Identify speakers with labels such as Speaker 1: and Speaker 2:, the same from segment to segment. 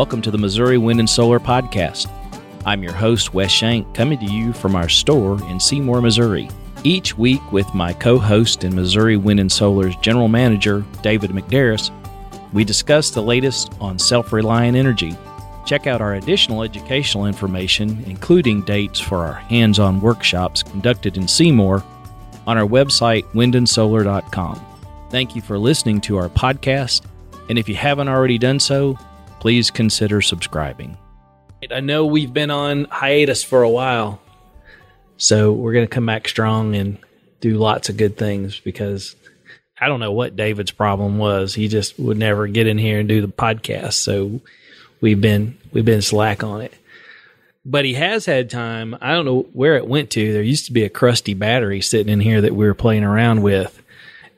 Speaker 1: Welcome to the Missouri Wind and Solar Podcast. I'm your host, Wes Shank, coming to you from our store in Seymour, Missouri. Each week, with my co host and Missouri Wind and Solar's general manager, David McDarris, we discuss the latest on self reliant energy. Check out our additional educational information, including dates for our hands on workshops conducted in Seymour, on our website, windandsolar.com. Thank you for listening to our podcast, and if you haven't already done so, please consider subscribing. I know we've been on hiatus for a while, so we're going to come back strong and do lots of good things because I don't know what David's problem was. He just would never get in here and do the podcast, so we've been we've been slack on it. But he has had time. I don't know where it went to. There used to be a crusty battery sitting in here that we were playing around with,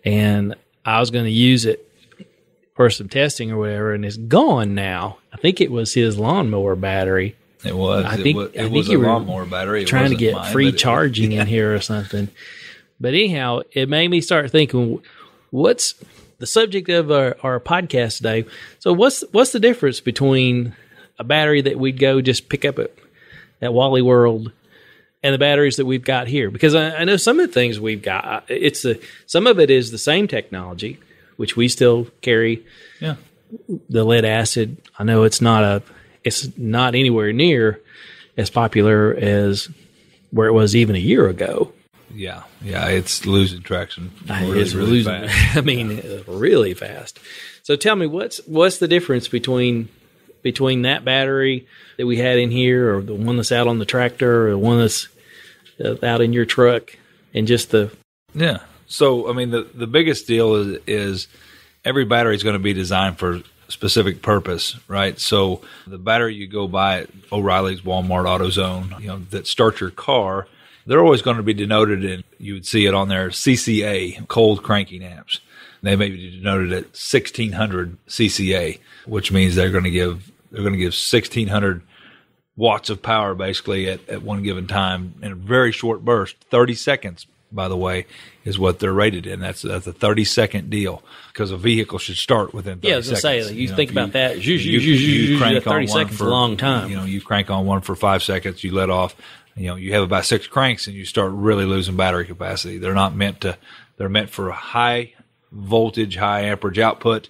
Speaker 1: and I was going to use it for some testing or whatever, and it's gone now. I think it was his lawnmower battery.
Speaker 2: It was.
Speaker 1: I think
Speaker 2: it was, it
Speaker 1: I think
Speaker 2: was
Speaker 1: you
Speaker 2: a lawnmower battery. It
Speaker 1: trying to get
Speaker 2: mine,
Speaker 1: free charging in here or something. But anyhow, it made me start thinking, what's the subject of our, our podcast today? So what's what's the difference between a battery that we'd go just pick up at, at Wally World and the batteries that we've got here? Because I, I know some of the things we've got, it's a, some of it is the same technology, which we still carry
Speaker 2: Yeah.
Speaker 1: the lead acid. I know it's not a, it's not anywhere near as popular as where it was even a year ago.
Speaker 2: Yeah. Yeah. It's losing traction.
Speaker 1: It is losing.
Speaker 2: fast.
Speaker 1: I mean, uh, really fast. So tell me, what's what's the difference between between that battery that we had in here, or the one that's out on the tractor, or the one that's uh, out in your truck, and just the
Speaker 2: Yeah. So I mean, the the biggest deal is is every battery is going to be designed for specific purpose, right? So the battery you go buy at O'Reilly's, Walmart, AutoZone, you know, that starts your car, they're always going to be denoted in. You would see it on their CCA, cold cranking amps. They may be denoted at 1600 CCA, which means they're going to give they're going to give 1600 watts of power basically at, at one given time in a very short burst 30 seconds by the way is what they're rated in that's that's a 30 second deal because a vehicle should start within 30
Speaker 1: Yeah, I was gonna say,
Speaker 2: seconds
Speaker 1: you
Speaker 2: know,
Speaker 1: think about that.
Speaker 2: you,
Speaker 1: Zhuzh,
Speaker 2: you, you crank
Speaker 1: 30
Speaker 2: on one
Speaker 1: seconds
Speaker 2: for
Speaker 1: a long time.
Speaker 2: you know you crank on one for five seconds you let off you know you have about six cranks and you start really losing battery capacity they're not meant to they're meant for a high voltage high amperage output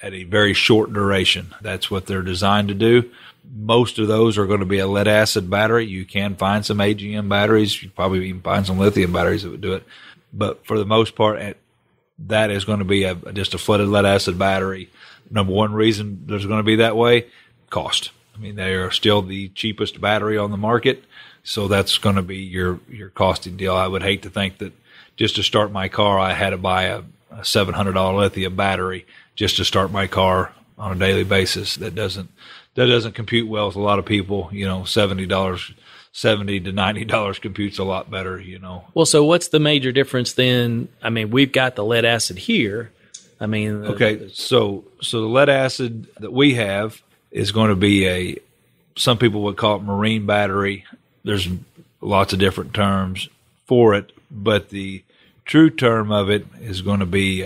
Speaker 2: at a very short duration that's what they're designed to do most of those are going to be a lead acid battery. You can find some AGM batteries. You probably even find some lithium batteries that would do it. But for the most part, that is going to be a, just a flooded lead acid battery. Number one reason there's going to be that way, cost. I mean, they are still the cheapest battery on the market. So that's going to be your, your costing deal. I would hate to think that just to start my car, I had to buy a, a $700 lithium battery just to start my car on a daily basis. That doesn't, that doesn't compute well with a lot of people. You know, $70, 70 to $90 computes a lot better, you know.
Speaker 1: Well, so what's the major difference then? I mean, we've got the lead acid here. I mean, the-
Speaker 2: Okay, so so the lead acid that we have is going to be a some people would call it marine battery. There's lots of different terms for it, but the true term of it is going to be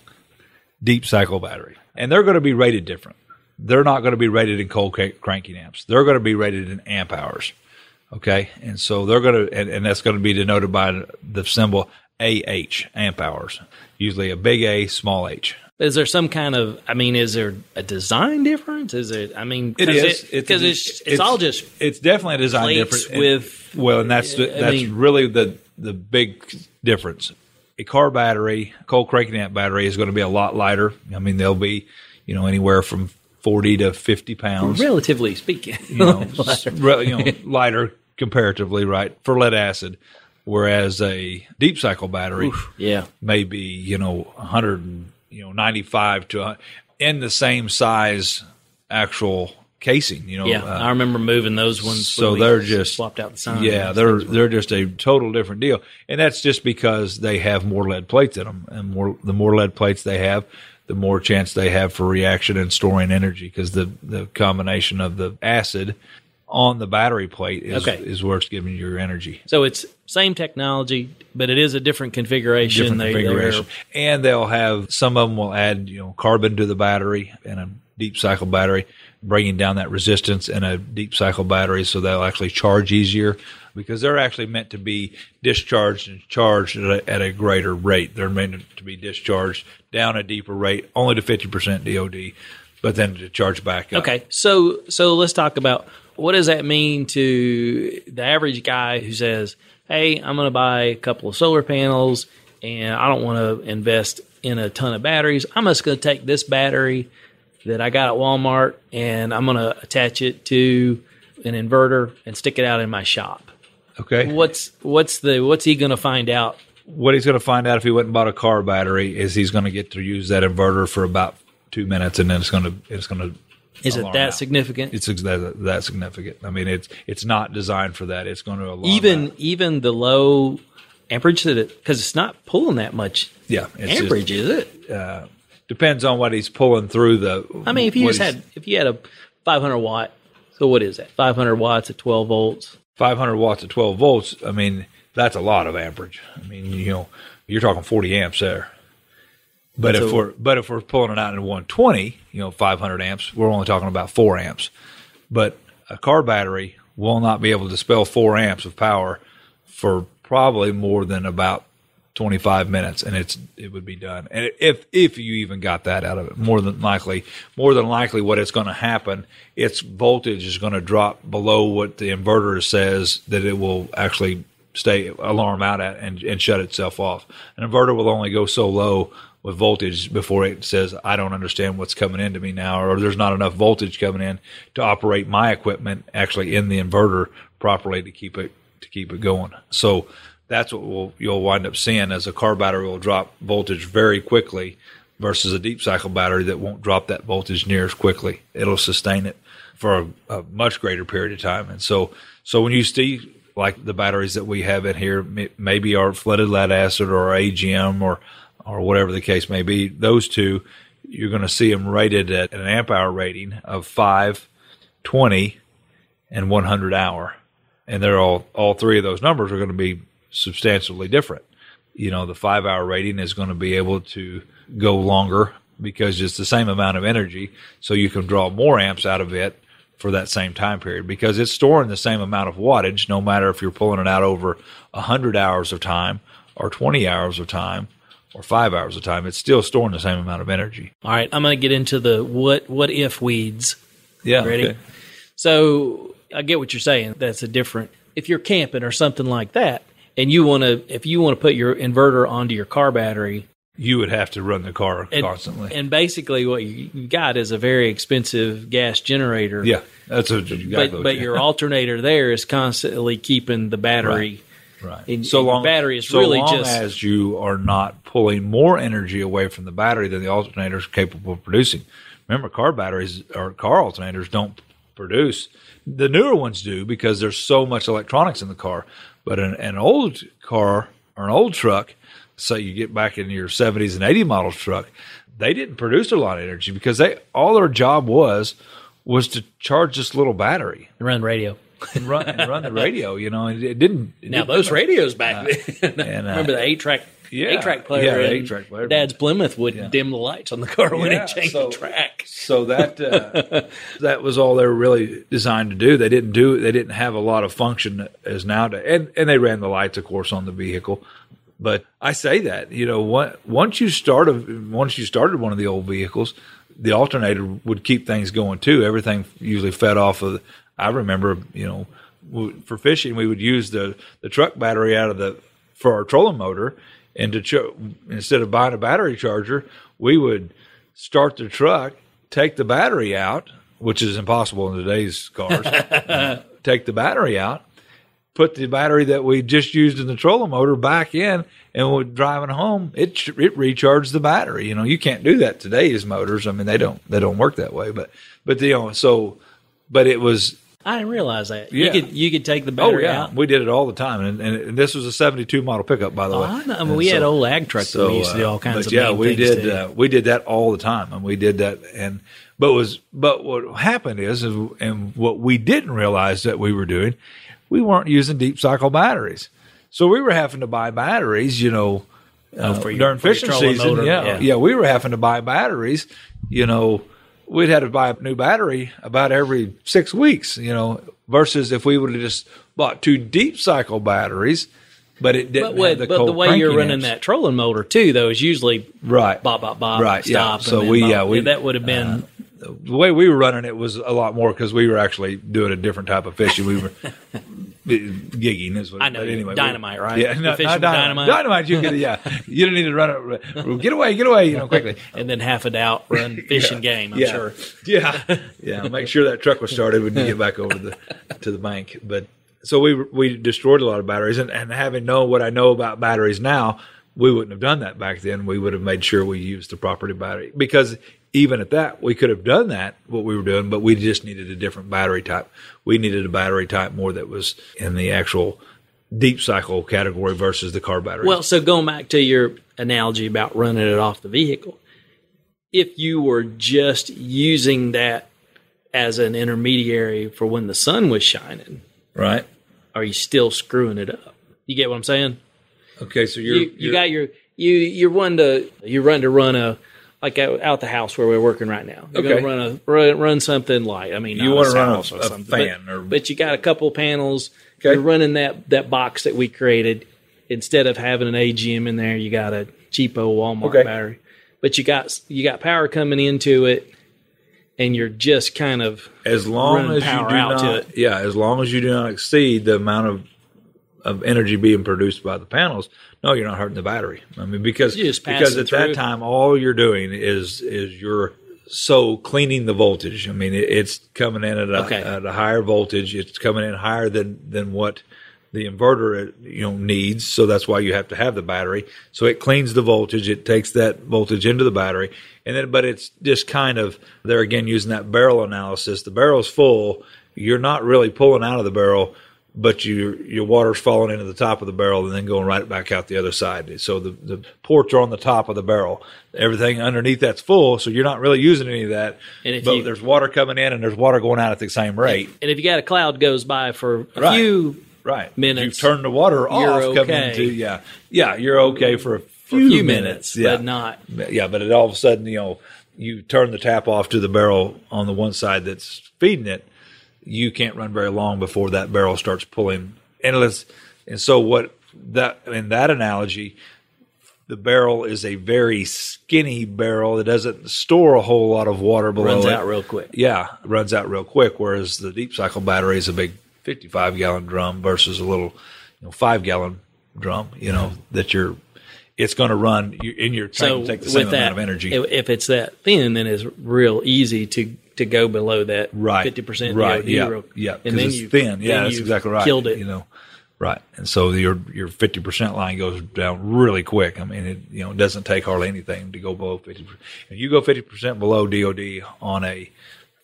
Speaker 2: deep cycle battery. And they're going to be rated different. They're not going to be rated in cold crank- cranking amps. They're going to be rated in amp hours. Okay. And so they're going to, and, and that's going to be denoted by the symbol AH, amp hours. Usually a big A, small h.
Speaker 1: Is there some kind of? I mean, is there a design difference? Is it? I mean,
Speaker 2: It is
Speaker 1: because it's, it's all just
Speaker 2: it's definitely a design difference
Speaker 1: with-
Speaker 2: well, and that's
Speaker 1: I
Speaker 2: that's
Speaker 1: mean-
Speaker 2: really the the big difference. A car battery, cold cranking amp battery, is going to be a lot lighter. I mean, they'll be you know anywhere from forty to fifty pounds.
Speaker 1: relatively speaking.
Speaker 2: You know, re- you know, lighter comparatively, right, for lead acid. Whereas a deep cycle battery,
Speaker 1: yeah,
Speaker 2: may be you know 100 you know 95 to in the same size actual casing you know
Speaker 1: yeah.
Speaker 2: uh,
Speaker 1: I remember moving those ones.
Speaker 2: so they're just
Speaker 1: swapped out the sign.
Speaker 2: yeah they're they're just a total different deal and that's just because they have more lead plates in them and more the more lead plates they have the more chance they have for reaction and storing energy because the the combination of the acid on the battery plate is
Speaker 1: Okay.
Speaker 2: is where it's giving you your energy
Speaker 1: So it's same technology, but it is a different configuration.
Speaker 2: different
Speaker 1: They-
Speaker 2: configuration. And they'll have some of them will add, you know, carbon to the battery, and a deep cycle battery, bringing down that resistance in a deep cycle battery so they'll actually charge easier because they're actually meant to be discharged and charged at a, at a greater rate. They're meant to be discharged down a deeper rate, only to 50% DOD, but then to charge back up.
Speaker 1: Okay, so so let's talk about what does that mean to the average guy who says, "Hey, I'm going to buy a couple of solar panels, and I don't want to invest in a ton of batteries. I'm just going to take this battery that I got at Walmart, and I'm going to attach it to an inverter and stick it out in my shop."
Speaker 2: Okay.
Speaker 1: What's what's the what's he going to find out?
Speaker 2: What he's going to find out if he went and bought a car battery is he's going to get to use that inverter for about two minutes, and then it's going to it's going to
Speaker 1: Is it that
Speaker 2: out.
Speaker 1: significant?
Speaker 2: It's that, that significant. I mean, it's it's not designed for that. It's going to alarm
Speaker 1: even
Speaker 2: out.
Speaker 1: even the low amperage that it because it's not pulling that much
Speaker 2: yeah, it's just-
Speaker 1: amperage, is it?
Speaker 2: Uh, depends on what he's pulling through the.
Speaker 1: I mean, if you just had if you had a 500 watt, so what is that? 500 watts at 12 volts.
Speaker 2: 500 watts at 12 volts, I mean, that's a lot of amperage. I mean, you know, you're talking 40 amps there. But if
Speaker 1: So-
Speaker 2: we're but if we're pulling it out in 120, you know, 500 amps, we're only talking about 4 amps. But a car battery will not be able to dispel 4 amps of power for probably more than about 25 minutes and it's it would be done. And if if you even got that out of it, more than likely, more than likely what it's going to happen, its voltage is going to drop below what the inverter says that it will actually stay alarm out at and, and shut itself off. An inverter will only go so low with voltage before it says I don't understand what's coming into me now or there's not enough voltage coming in to operate my equipment actually in the inverter properly to keep it to keep it going. So that's what we'll, you'll wind up seeing as a car battery will drop voltage very quickly versus a deep cycle battery that won't drop that voltage near as quickly. It'll sustain it for a, a much greater period of time. And so, so when you see like the batteries that we have in here, maybe our flooded lead acid or AGM or, or whatever the case may be, those two, you're going to see them rated at an amp hour rating of 5, 20, and 100 hour. And they're all, all three of those numbers are going to be substantially different. You know, the five hour rating is going to be able to go longer because it's the same amount of energy. So you can draw more amps out of it for that same time period because it's storing the same amount of wattage, no matter if you're pulling it out over 100 hours of time or 20 hours of time or five hours of time. It's still storing the same amount of energy.
Speaker 1: All right, I'm going to get into the what what if weeds.
Speaker 2: Yeah.
Speaker 1: Ready?
Speaker 2: okay.
Speaker 1: So I get what you're saying. That's a different. If you're camping or something like that, and you want to, if you want to put your inverter onto your car battery,
Speaker 2: You would have to run the car
Speaker 1: and,
Speaker 2: constantly.
Speaker 1: and basically what you got is a very expensive gas generator.
Speaker 2: yeah. That's a,
Speaker 1: but but your alternator there is constantly keeping the battery.
Speaker 2: Right.
Speaker 1: And-
Speaker 2: so
Speaker 1: and
Speaker 2: long
Speaker 1: battery is
Speaker 2: so
Speaker 1: really just-
Speaker 2: as you are not pulling more energy away from the battery than the alternator is capable of producing. Remember, car batteries or car alternators don't produce. The newer ones do because there's so much electronics in the car. But an, an old car or an old truck, say you get back in your 70s and 80 model truck, they didn't produce a lot of energy because they all their job was was to charge this little battery and
Speaker 1: Run the radio.
Speaker 2: and run and run the radio. You know, and it didn't. it
Speaker 1: Now
Speaker 2: didn't-
Speaker 1: those radios back then.
Speaker 2: and, uh,
Speaker 1: Remember the eight track.
Speaker 2: Yeah,
Speaker 1: eight track player.
Speaker 2: yeah, eight-track player.
Speaker 1: Dad's Plymouth would dim the lights on the car when
Speaker 2: Yeah,
Speaker 1: it changed
Speaker 2: so-
Speaker 1: the track.
Speaker 2: So that uh, that was all they were really designed to do. They didn't do. They didn't have a lot of function as nowadays, and and they ran the lights, of course, on the vehicle. But I say that you know, what, once you started once you started one of the old vehicles, the alternator would keep things going too. Everything usually fed off of. I remember, you know, for fishing, we would use the the truck battery out of the for our trolling motor, and to cho- instead of buying a battery charger, we would start the truck, take the battery out, which is impossible in today's cars. take the battery out, put the battery that we just used in the trolling motor back in, and we're driving home. It it recharged the battery. You know, you can't do that today's motors. I mean, they don't they don't work that way. But but you know, so but it was
Speaker 1: I didn't realize that.
Speaker 2: Yeah.
Speaker 1: You could you could take the battery oh
Speaker 2: yeah,
Speaker 1: out.
Speaker 2: we did it all the time, and, and this was a '72 model pickup, by the
Speaker 1: Oh,
Speaker 2: way.
Speaker 1: I know. I mean, we had old ag trucks that we used to do all
Speaker 2: uh,
Speaker 1: kinds
Speaker 2: but
Speaker 1: of
Speaker 2: yeah, we did uh, we did that all the time, and we did that. And but was but what happened is, is, and what we didn't realize that we were doing, we weren't using deep cycle batteries, so we were having to buy batteries, you know, uh,
Speaker 1: Oh, for your-
Speaker 2: during
Speaker 1: for
Speaker 2: fishing season.
Speaker 1: motor,
Speaker 2: yeah,
Speaker 1: yeah.
Speaker 2: yeah, we were having to buy batteries, you know. We'd had to buy a new battery about every six weeks, you know, versus if we would have just bought two deep cycle batteries, but it didn't
Speaker 1: But,
Speaker 2: have the
Speaker 1: but the way you're running
Speaker 2: amps.
Speaker 1: that trolling motor too, though, is usually
Speaker 2: right,
Speaker 1: bop bop bop,
Speaker 2: Right, yeah.
Speaker 1: stop. and
Speaker 2: So we- yeah, we-
Speaker 1: that would have been uh,
Speaker 2: the way we were running it was a lot more because we were actually doing a different type of fishing. We were gigging. Is what,
Speaker 1: I know,
Speaker 2: but anyway, we-
Speaker 1: dynamite, right?
Speaker 2: Yeah, no,
Speaker 1: fishing
Speaker 2: dynamite.
Speaker 1: dynamite?
Speaker 2: You get. Yeah, you didn't need to run it. Get away, get away, you know, quickly.
Speaker 1: and then half a out run fishing game. I'm
Speaker 2: yeah.
Speaker 1: sure.
Speaker 2: Yeah, yeah. Make sure that truck was started when you get back over to the to the bank. But so we we destroyed a lot of batteries, and, and having known what I know about batteries now, we wouldn't have done that back then. We would have made sure we used the property battery because even at that, we could have done that what we were doing, but we just needed a different battery type. We needed a battery type more that was in the actual deep cycle category versus the car battery.
Speaker 1: Well, so going back to your analogy about running it off the vehicle, if you were just using that as an intermediary for when the sun was shining,
Speaker 2: right?
Speaker 1: are you still screwing it up? You get what I'm saying?
Speaker 2: Okay, so you're
Speaker 1: You, you got your you you're one to you're run to run a like out, the house where we're working right now. You're
Speaker 2: Okay.
Speaker 1: gonna run a run, run something light. I mean,
Speaker 2: You wanna run a-
Speaker 1: or
Speaker 2: a
Speaker 1: something,
Speaker 2: fan
Speaker 1: but,
Speaker 2: or-
Speaker 1: but you got a couple panels.
Speaker 2: Okay.
Speaker 1: You're running that that box that we created. Instead of having an AGM in there, you got a cheapo Walmart
Speaker 2: Okay.
Speaker 1: battery. But you got you got power coming into it, and you're just kind of
Speaker 2: as long as you do not, yeah, as long as you do not exceed the amount of of energy being produced by the panels, no, you're not hurting the battery. I mean, because because at
Speaker 1: through.
Speaker 2: that time, all you're doing is is you're so cleaning the voltage. I mean, it, it's coming in at a,
Speaker 1: Okay.
Speaker 2: at a higher voltage. It's coming in higher than than what the inverter you know needs. So that's why you have to have the battery. So it cleans the voltage. It takes that voltage into the battery, and then but it's just kind of there again using that barrel analysis. The barrel's full. You're not really pulling out of the barrel but your your water's falling into the top of the barrel and then going right back out the other side. So the, the ports are on the top of the barrel. Everything underneath that's full, so you're not really using any of that.
Speaker 1: And if
Speaker 2: but
Speaker 1: you-
Speaker 2: there's water coming in and there's water going out at the same rate.
Speaker 1: and if you got a cloud goes by for a
Speaker 2: Right.
Speaker 1: few
Speaker 2: Right.
Speaker 1: Minutes.
Speaker 2: You've turned the water off
Speaker 1: You're
Speaker 2: coming
Speaker 1: okay.
Speaker 2: into yeah. Yeah, you're okay for a few,
Speaker 1: few minutes,
Speaker 2: Yeah.
Speaker 1: but not
Speaker 2: Yeah, but it all of a sudden, you know, you turn the tap off to the barrel on the one side that's feeding it. You can't run very long before that barrel starts pulling endless. And so, what that in that analogy, the barrel is a very skinny barrel that doesn't store a whole lot of water below
Speaker 1: runs
Speaker 2: it.
Speaker 1: out real quick.
Speaker 2: Yeah, runs out real quick. Whereas the deep cycle battery is a big 55 gallon drum versus a little, you know, five gallon drum. You know that you're, it's going to run in your tank
Speaker 1: So
Speaker 2: and take the same
Speaker 1: that,
Speaker 2: amount of energy.
Speaker 1: if it's that thin, then it's real easy to to go below that
Speaker 2: right,
Speaker 1: fifty percent
Speaker 2: right,
Speaker 1: DOD.
Speaker 2: yeah,
Speaker 1: real-
Speaker 2: yeah,
Speaker 1: and then
Speaker 2: it's
Speaker 1: you
Speaker 2: thin. Yeah, that's exactly right.
Speaker 1: Killed it.
Speaker 2: You know, right. And so your your 50 percent line goes down really quick. I mean, it you know it doesn't take hardly anything to go below 50. percent If you go 50 percent below DOD on a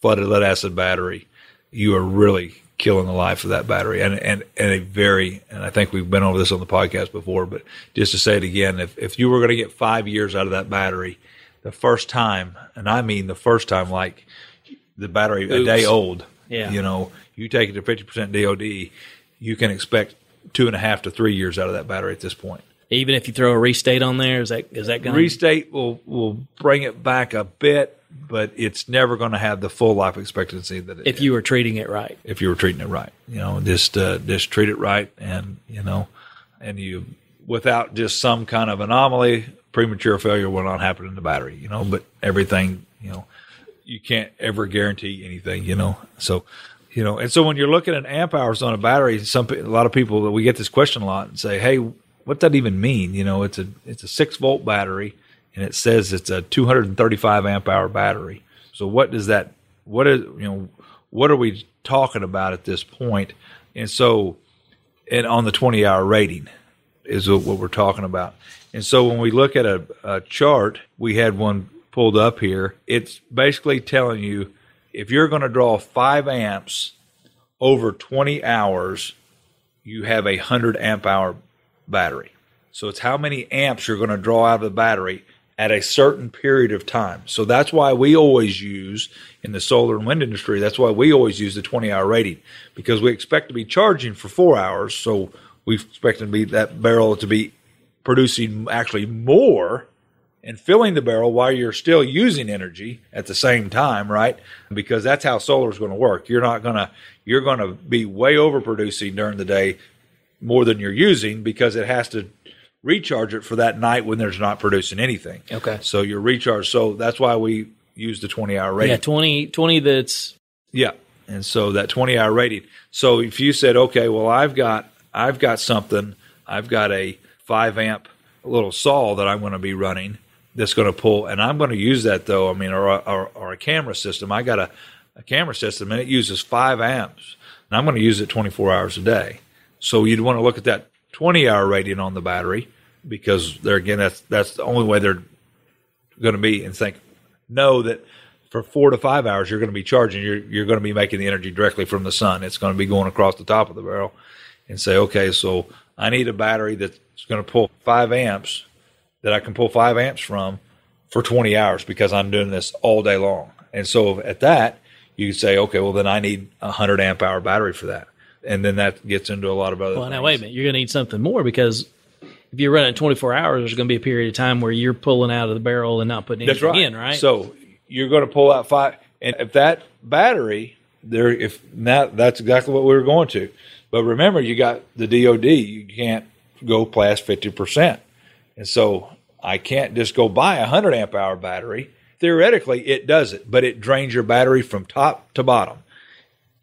Speaker 2: flooded lead acid battery, you are really killing the life of that battery and and and a very and I think we've been over this on the podcast before but just to say it again if if you were going to get 5 years out of that battery the first time and I mean the first time like the battery a day old
Speaker 1: Yeah.
Speaker 2: you know you take it to 50% DOD you can expect two and a half to three years out of that battery at this point
Speaker 1: Even if you throw a restate on there, is that is that going? to
Speaker 2: restate will will bring it back a bit but it's never going to have the full life expectancy that it
Speaker 1: if you were treating it right.
Speaker 2: if you were treating it right. You know, just uh, just treat it right, and you know, and you without just some kind of anomaly, premature failure will not happen in the battery. You know, but everything, you know, you can't ever guarantee anything. You know, so. You know, and so when you're looking at amp hours on a battery, some a lot of people we get this question a lot and say, "Hey, what does that even mean?" You know, it's a it's a six volt battery, and it says it's a 235 amp hour battery. So what does that? What is you know? What are we talking about at this point? And so, and on the 20 hour rating is what we're talking about. And so when we look at a, a chart, we had one pulled up here. It's basically telling you if you're going to draw five amps over 20 hours, you have a 100 amp hour battery. So it's how many amps you're going to draw out of the battery at a certain period of time. So that's why we always use in the solar and wind industry, that's why we always use the 20 hour rating because we expect to be charging for four hours. So we expect to be that barrel to be producing actually more and filling the barrel while you're still using energy at the same time, right? Because that's how solar is going to work. You're not going to you're going to be way overproducing during the day more than you're using because it has to recharge it for that night when there's not producing anything.
Speaker 1: Okay.
Speaker 2: So you're recharged. So that's why we use the 20 hour rating.
Speaker 1: Yeah, 20, 20 that's
Speaker 2: Yeah. And so that 20 hour rating. So if you said, okay, well, I've got, I've got something, I've got a five amp little saw that I'm going to be running that's going to pull, and I'm going to use that though. I mean, or, or, or a camera system. I got a, a camera system and it uses five amps and I'm going to use it 24 hours a day. So you'd want to look at that 20 hour rating on the battery because there again, that's, that's the only way they're going to be and think, know that for four to five hours you're going to be charging. You're you're going to be making the energy directly from the sun. It's going to be going across the top of the barrel, and say, okay, so I need a battery that's going to pull five amps that I can pull five amps from for 20 hours because I'm doing this all day long. And so at that, you say, okay, well then I need a hundred amp hour battery for that, and then that gets into a lot of other.
Speaker 1: well.
Speaker 2: things.
Speaker 1: Now wait a minute, you're going to need something more because if you're running 24 hours, there's going to be a period of time where you're pulling out of the barrel and not putting anything
Speaker 2: right.
Speaker 1: in, right?
Speaker 2: So you're going to pull out five, and if that battery there, if now that's exactly what we were going to. But remember, you got the DoD. You can't go past fifty percent, and so I can't just go buy a hundred amp hour battery. Theoretically, it does it, but it drains your battery from top to bottom,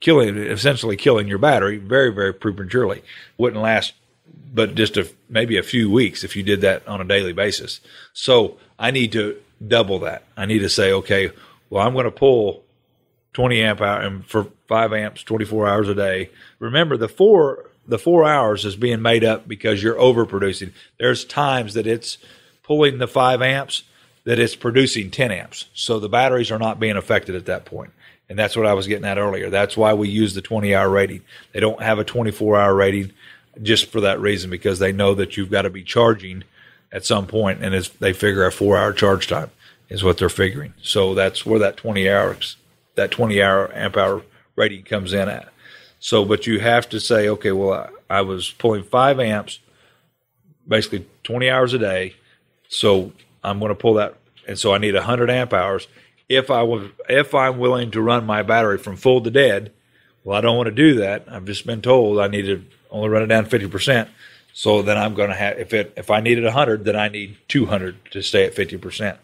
Speaker 2: killing essentially killing your battery very very prematurely. Wouldn't last but just a, maybe a few weeks if you did that on a daily basis. So I need to double that. I need to say, okay, well, I'm going to pull 20 amp hour and for five amps, 24 hours a day. Remember the four, the four hours is being made up because you're overproducing. There's times that it's pulling the five amps that it's producing 10 amps. So the batteries are not being affected at that point. And that's what I was getting at earlier. That's why we use the 20 hour rating. They don't have a 24 hour rating just for that reason because they know that you've got to be charging at some point and they figure a four hour charge time is what they're figuring. So that's where that 20 hours, that 20 hour amp hour rating comes in at. So, but you have to say, okay, well, I, I was pulling five amps, basically 20 hours a day. So I'm going to pull that. And so I need 100 amp hours. If I was, if I'm willing to run my battery from full to dead, well, I don't want to do that. I've just been told I need to only run it down 50%. So then I'm going to have, if it, if I needed 100, then I need 200 to stay at 50%.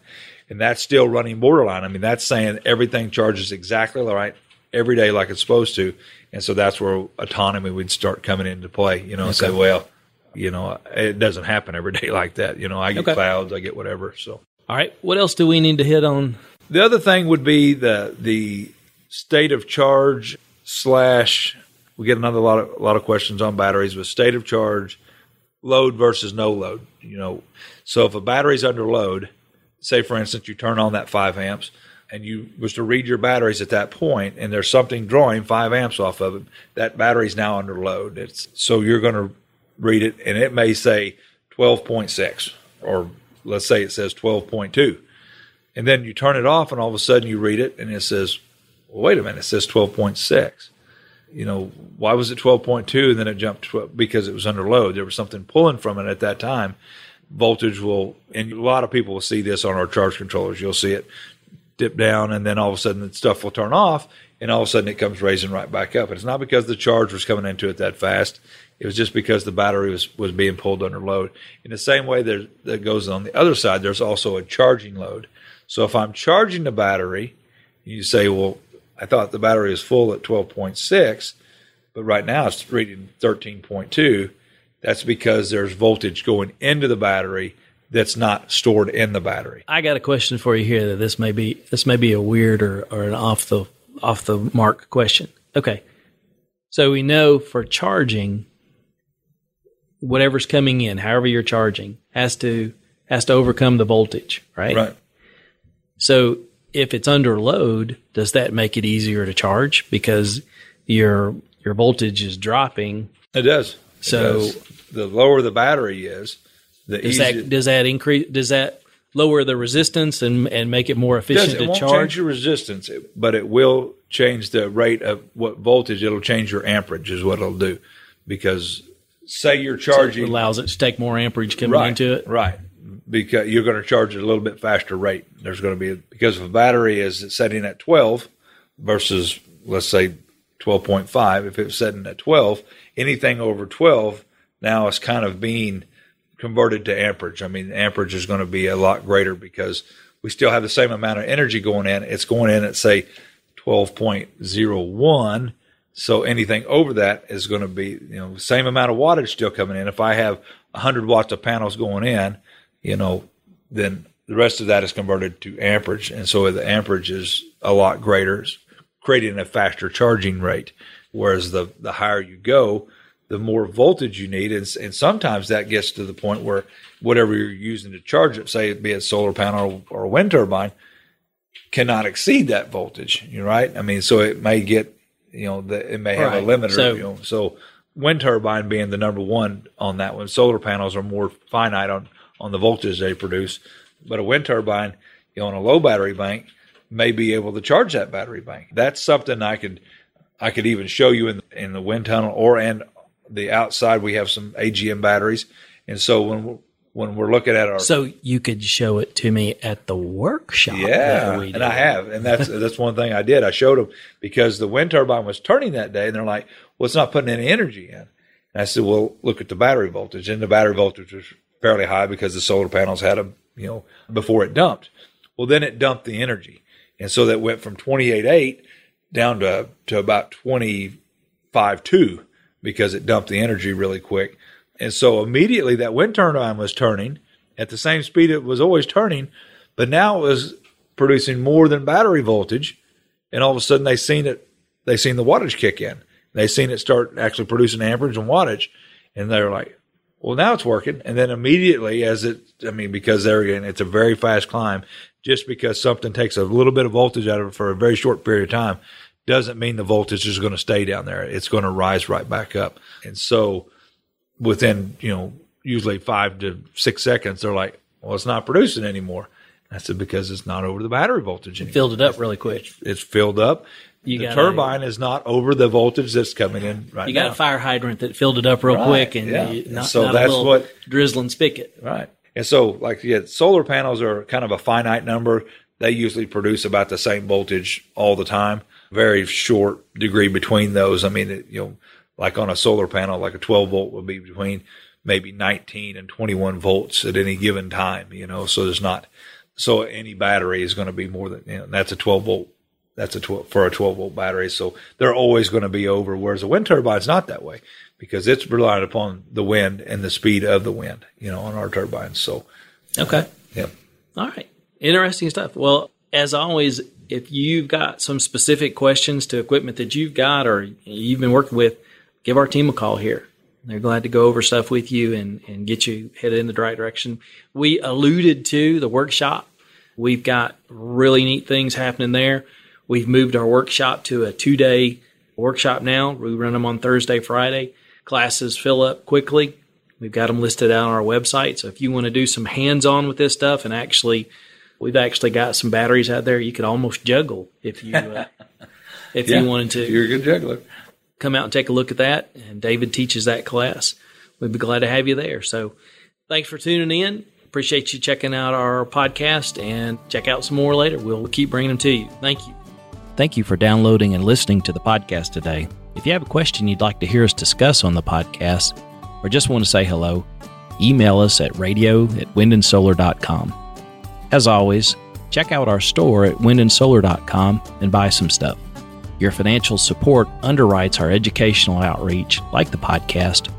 Speaker 2: And that's still running borderline. I mean, that's saying everything charges exactly right every day like it's supposed to. And so that's where autonomy would start coming into play, you know, and say, well, you know, it doesn't happen every day like that. You know, I get
Speaker 1: Okay.
Speaker 2: clouds, I get whatever. So
Speaker 1: All right. What else do we need to hit on?
Speaker 2: the other thing would be the the state of charge slash. We get another lot of a lot of questions on batteries, but state of charge, load versus no load. You know, so if a battery's under load, say for instance you turn on that five amps and you was to read your batteries at that point and there's something drawing five amps off of it, that battery's now under load. It's so you're going to read it and it may say 12.6 or let's say it says 12.2 and then you turn it off and all of a sudden you read it and it says well, wait a minute it says 12.6 you know why was it 12.2 and then it jumped 12 because it was under load. There was something pulling from it at that time. Voltage will and a lot of people will see this on our charge controllers. You'll see it dip down and then all of a sudden the stuff will turn off and all of a sudden it comes raising right back up. And it's not because the charge was coming into it that fast. It was just because the battery was, was being pulled under load. In the same way there, that goes on the other side there's also a charging load. So if i'm charging the battery you say well i thought the battery was full at 12.6 but right now it's reading 13.2 that's because there's voltage going into the battery that's not stored in the battery
Speaker 1: I got a question for you here that this may be this may be a weird or, or an off the off the mark question. Okay. So we know for charging whatever's coming in, however you're charging, has to has to overcome the voltage, right?
Speaker 2: right
Speaker 1: So if it's under load, does that make it easier to charge because your your voltage is dropping?
Speaker 2: It does. It
Speaker 1: So-
Speaker 2: does. the lower the battery is, the
Speaker 1: Does that does that increase does that lower the resistance and and make it more efficient
Speaker 2: it
Speaker 1: to
Speaker 2: won't
Speaker 1: charge?
Speaker 2: change your resistance, but it will change the rate of what voltage. It'll change your amperage, is what it'll do. Because say you're charging it
Speaker 1: allows it to take more amperage coming
Speaker 2: right,
Speaker 1: into it.
Speaker 2: right. because you're going to charge at a little bit faster rate. There's going to be because if a battery is setting at 12 versus let's say 12.5, if it's setting at 12, anything over 12 now is kind of being converted to amperage. I mean, amperage is going to be a lot greater because we still have the same amount of energy going in. It's going in at say 12.01. So anything over that is going to be, you know, same amount of wattage still coming in. If I have 100 watts of panels going in, you know, then the rest of that is converted to amperage. And so the amperage is a lot greater, creating a faster charging rate. Whereas the, the higher you go, the more voltage you need. And, and sometimes that gets to the point where whatever you're using to charge it, say it be a solar panel or a wind turbine, cannot exceed that voltage. You're right. I mean, so it may get, you know, the, it may have
Speaker 1: Right.
Speaker 2: a limiter.
Speaker 1: So-
Speaker 2: you know, so wind turbine being the number one on that one. Solar panels are more finite on on the voltage they produce, but a wind turbine, you know, on a low battery bank may be able to charge that battery bank. That's something I could I could even show you in in the wind tunnel or and the outside we have some AGM batteries, and so when we're, when we're looking at our
Speaker 1: So you could show it to me at the workshop.
Speaker 2: yeah, and I have, and that's that's one thing I did. I showed them because the wind turbine was turning that day, and they're like, "Well, it's not putting any energy in." And I said, "Well, look at the battery voltage, and the battery voltage was fairly high because the solar panels had them, you know, before it dumped. Well, then it dumped the energy, and so that went from twenty eight eight down to to about twenty five two because it dumped the energy really quick. And so immediately that wind turbine was turning at the same speed it was always turning, but now it was producing more than battery voltage. And all of a sudden they seen it, they seen the wattage kick in. They seen it start actually producing amperage and wattage. And they're like, well, now it's working. And then immediately as it, I mean, because there again, it's a very fast climb. Just because something takes a little bit of voltage out of it for a very short period of time doesn't mean the voltage is going to stay down there. It's going to rise right back up. And so within, you know, usually five to six seconds, they're like, well, it's not producing anymore. I said, because it's not over the battery voltage anymore.
Speaker 1: Filled it up really quick.
Speaker 2: It's filled up.
Speaker 1: You
Speaker 2: the
Speaker 1: got
Speaker 2: turbine is not over the voltage that's coming in right
Speaker 1: You got
Speaker 2: now.
Speaker 1: a fire hydrant that filled it up real
Speaker 2: Right,
Speaker 1: quick, and
Speaker 2: yeah.
Speaker 1: you, not,
Speaker 2: So
Speaker 1: not
Speaker 2: that's what-
Speaker 1: drizzling spigot.
Speaker 2: Right. And so, like, yeah, solar panels are kind of a finite number. They usually produce about the same voltage all the time. Very short degree between those. I mean, it, you know, like on a solar panel, like a 12 volt would be between maybe 19 and 21 volts at any given time, you know, so there's not, so any battery is going to be more than, you know, that's a 12 volt. That's a 12 for a 12 volt battery. So they're always going to be over. Whereas a wind turbine's not that way because it's reliant upon the wind and the speed of the wind, you know, on our turbines. So,
Speaker 1: Okay.
Speaker 2: yeah.
Speaker 1: All right. Interesting stuff. Well, as always, if you've got some specific questions to equipment that you've got or you've been working with, give our team a call here. They're glad to go over stuff with you and, and get you headed in the right direction. We alluded to the workshop. We've got really neat things happening there. We've moved our workshop to a two day workshop now. We run them on Thursday, Friday. Classes fill up quickly. We've got them listed out on our website. So if you want to do some hands on with this stuff and actually, we've actually got some batteries out there you could almost juggle if you, uh, if you wanted to
Speaker 2: You're a good juggler.
Speaker 1: come out and take a look at that. And David teaches that class. We'd be glad to have you there. So thanks for tuning in. Appreciate you checking out our podcast and check out some more later. We'll keep bringing them to you. Thank you. Thank you for downloading and listening to the podcast today. If you have a question you'd like to hear us discuss on the podcast or just want to say hello, email us at radio at windandsolar.com. As always, check out our store at windandsolar.com and buy some stuff. Your financial support underwrites our educational outreach, like the podcast,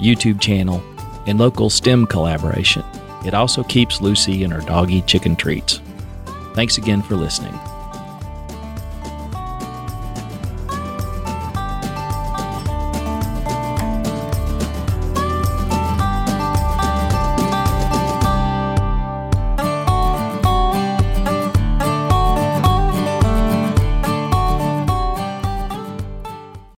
Speaker 1: YouTube channel, and local STEM collaboration. It also keeps Lucy and her doggy chicken treats. Thanks again for listening.